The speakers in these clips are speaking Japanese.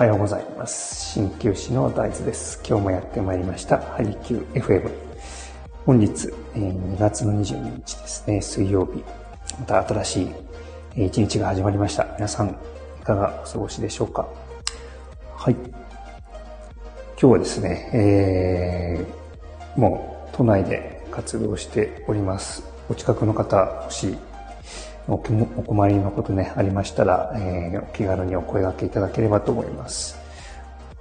はようございます。鍼灸師の大豆です。今日もやってまいりました、ハリキュー FM。本日、2月の22日ですね、水曜日。また新しい一日が始まりました。皆さん、いかがお過ごしでしょうか？はい。今日はですね、えー、もう都内で活動しております。お近くの方、もしお困りのことね、ありましたら、えー、お気軽にお声掛けいただければと思います。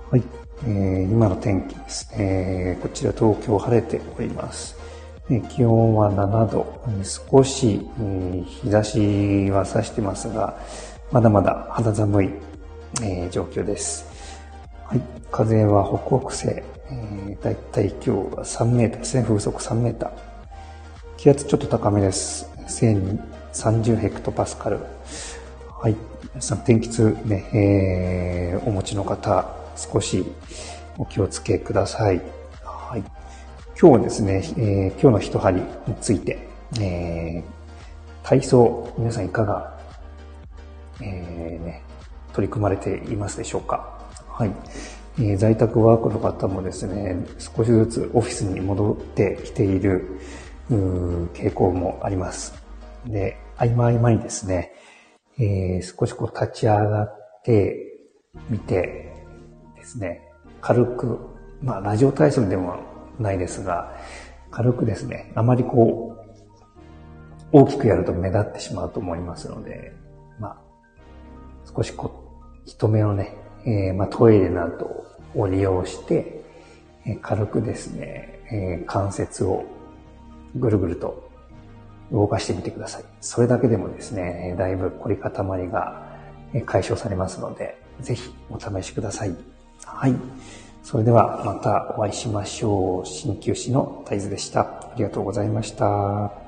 はい。えー、今の天気ですね。こちら東京晴れております。え気温は7度。少し、えー、日差しは差してますが、まだまだ肌寒い、えー、状況です。はい。風は北北西。えー、だいたい今日は3メーターですね。風速3メーター。気圧ちょっと高めです。30ヘクトパスカル。はい。皆さん、天気痛ね、えー、お持ちの方、少しお気をつけください。はい。今日ですね、えー、今日の一針について、えー、体操、皆さんいかが、えー、ね、取り組まれていますでしょうか？はい。えー、在宅ワークの方もですね、少しずつオフィスに戻ってきている傾向もあります。で、合間合間にですね、えー、少しこう立ち上がってみてですね、軽く、まあラジオ体操でもないですが、軽くですね、あまりこう、大きくやると目立ってしまうと思いますので、まあ、少しこう、人目をね、えー、まあトイレなどを利用して、えー、軽くですね、えー、関節をぐるぐると動かしてみてください。それだけでもですね、だいぶ凝り固まりが解消されますので、ぜひお試しください。はい。それではまたお会いしましょう。鍼灸師の大豆でした。ありがとうございました。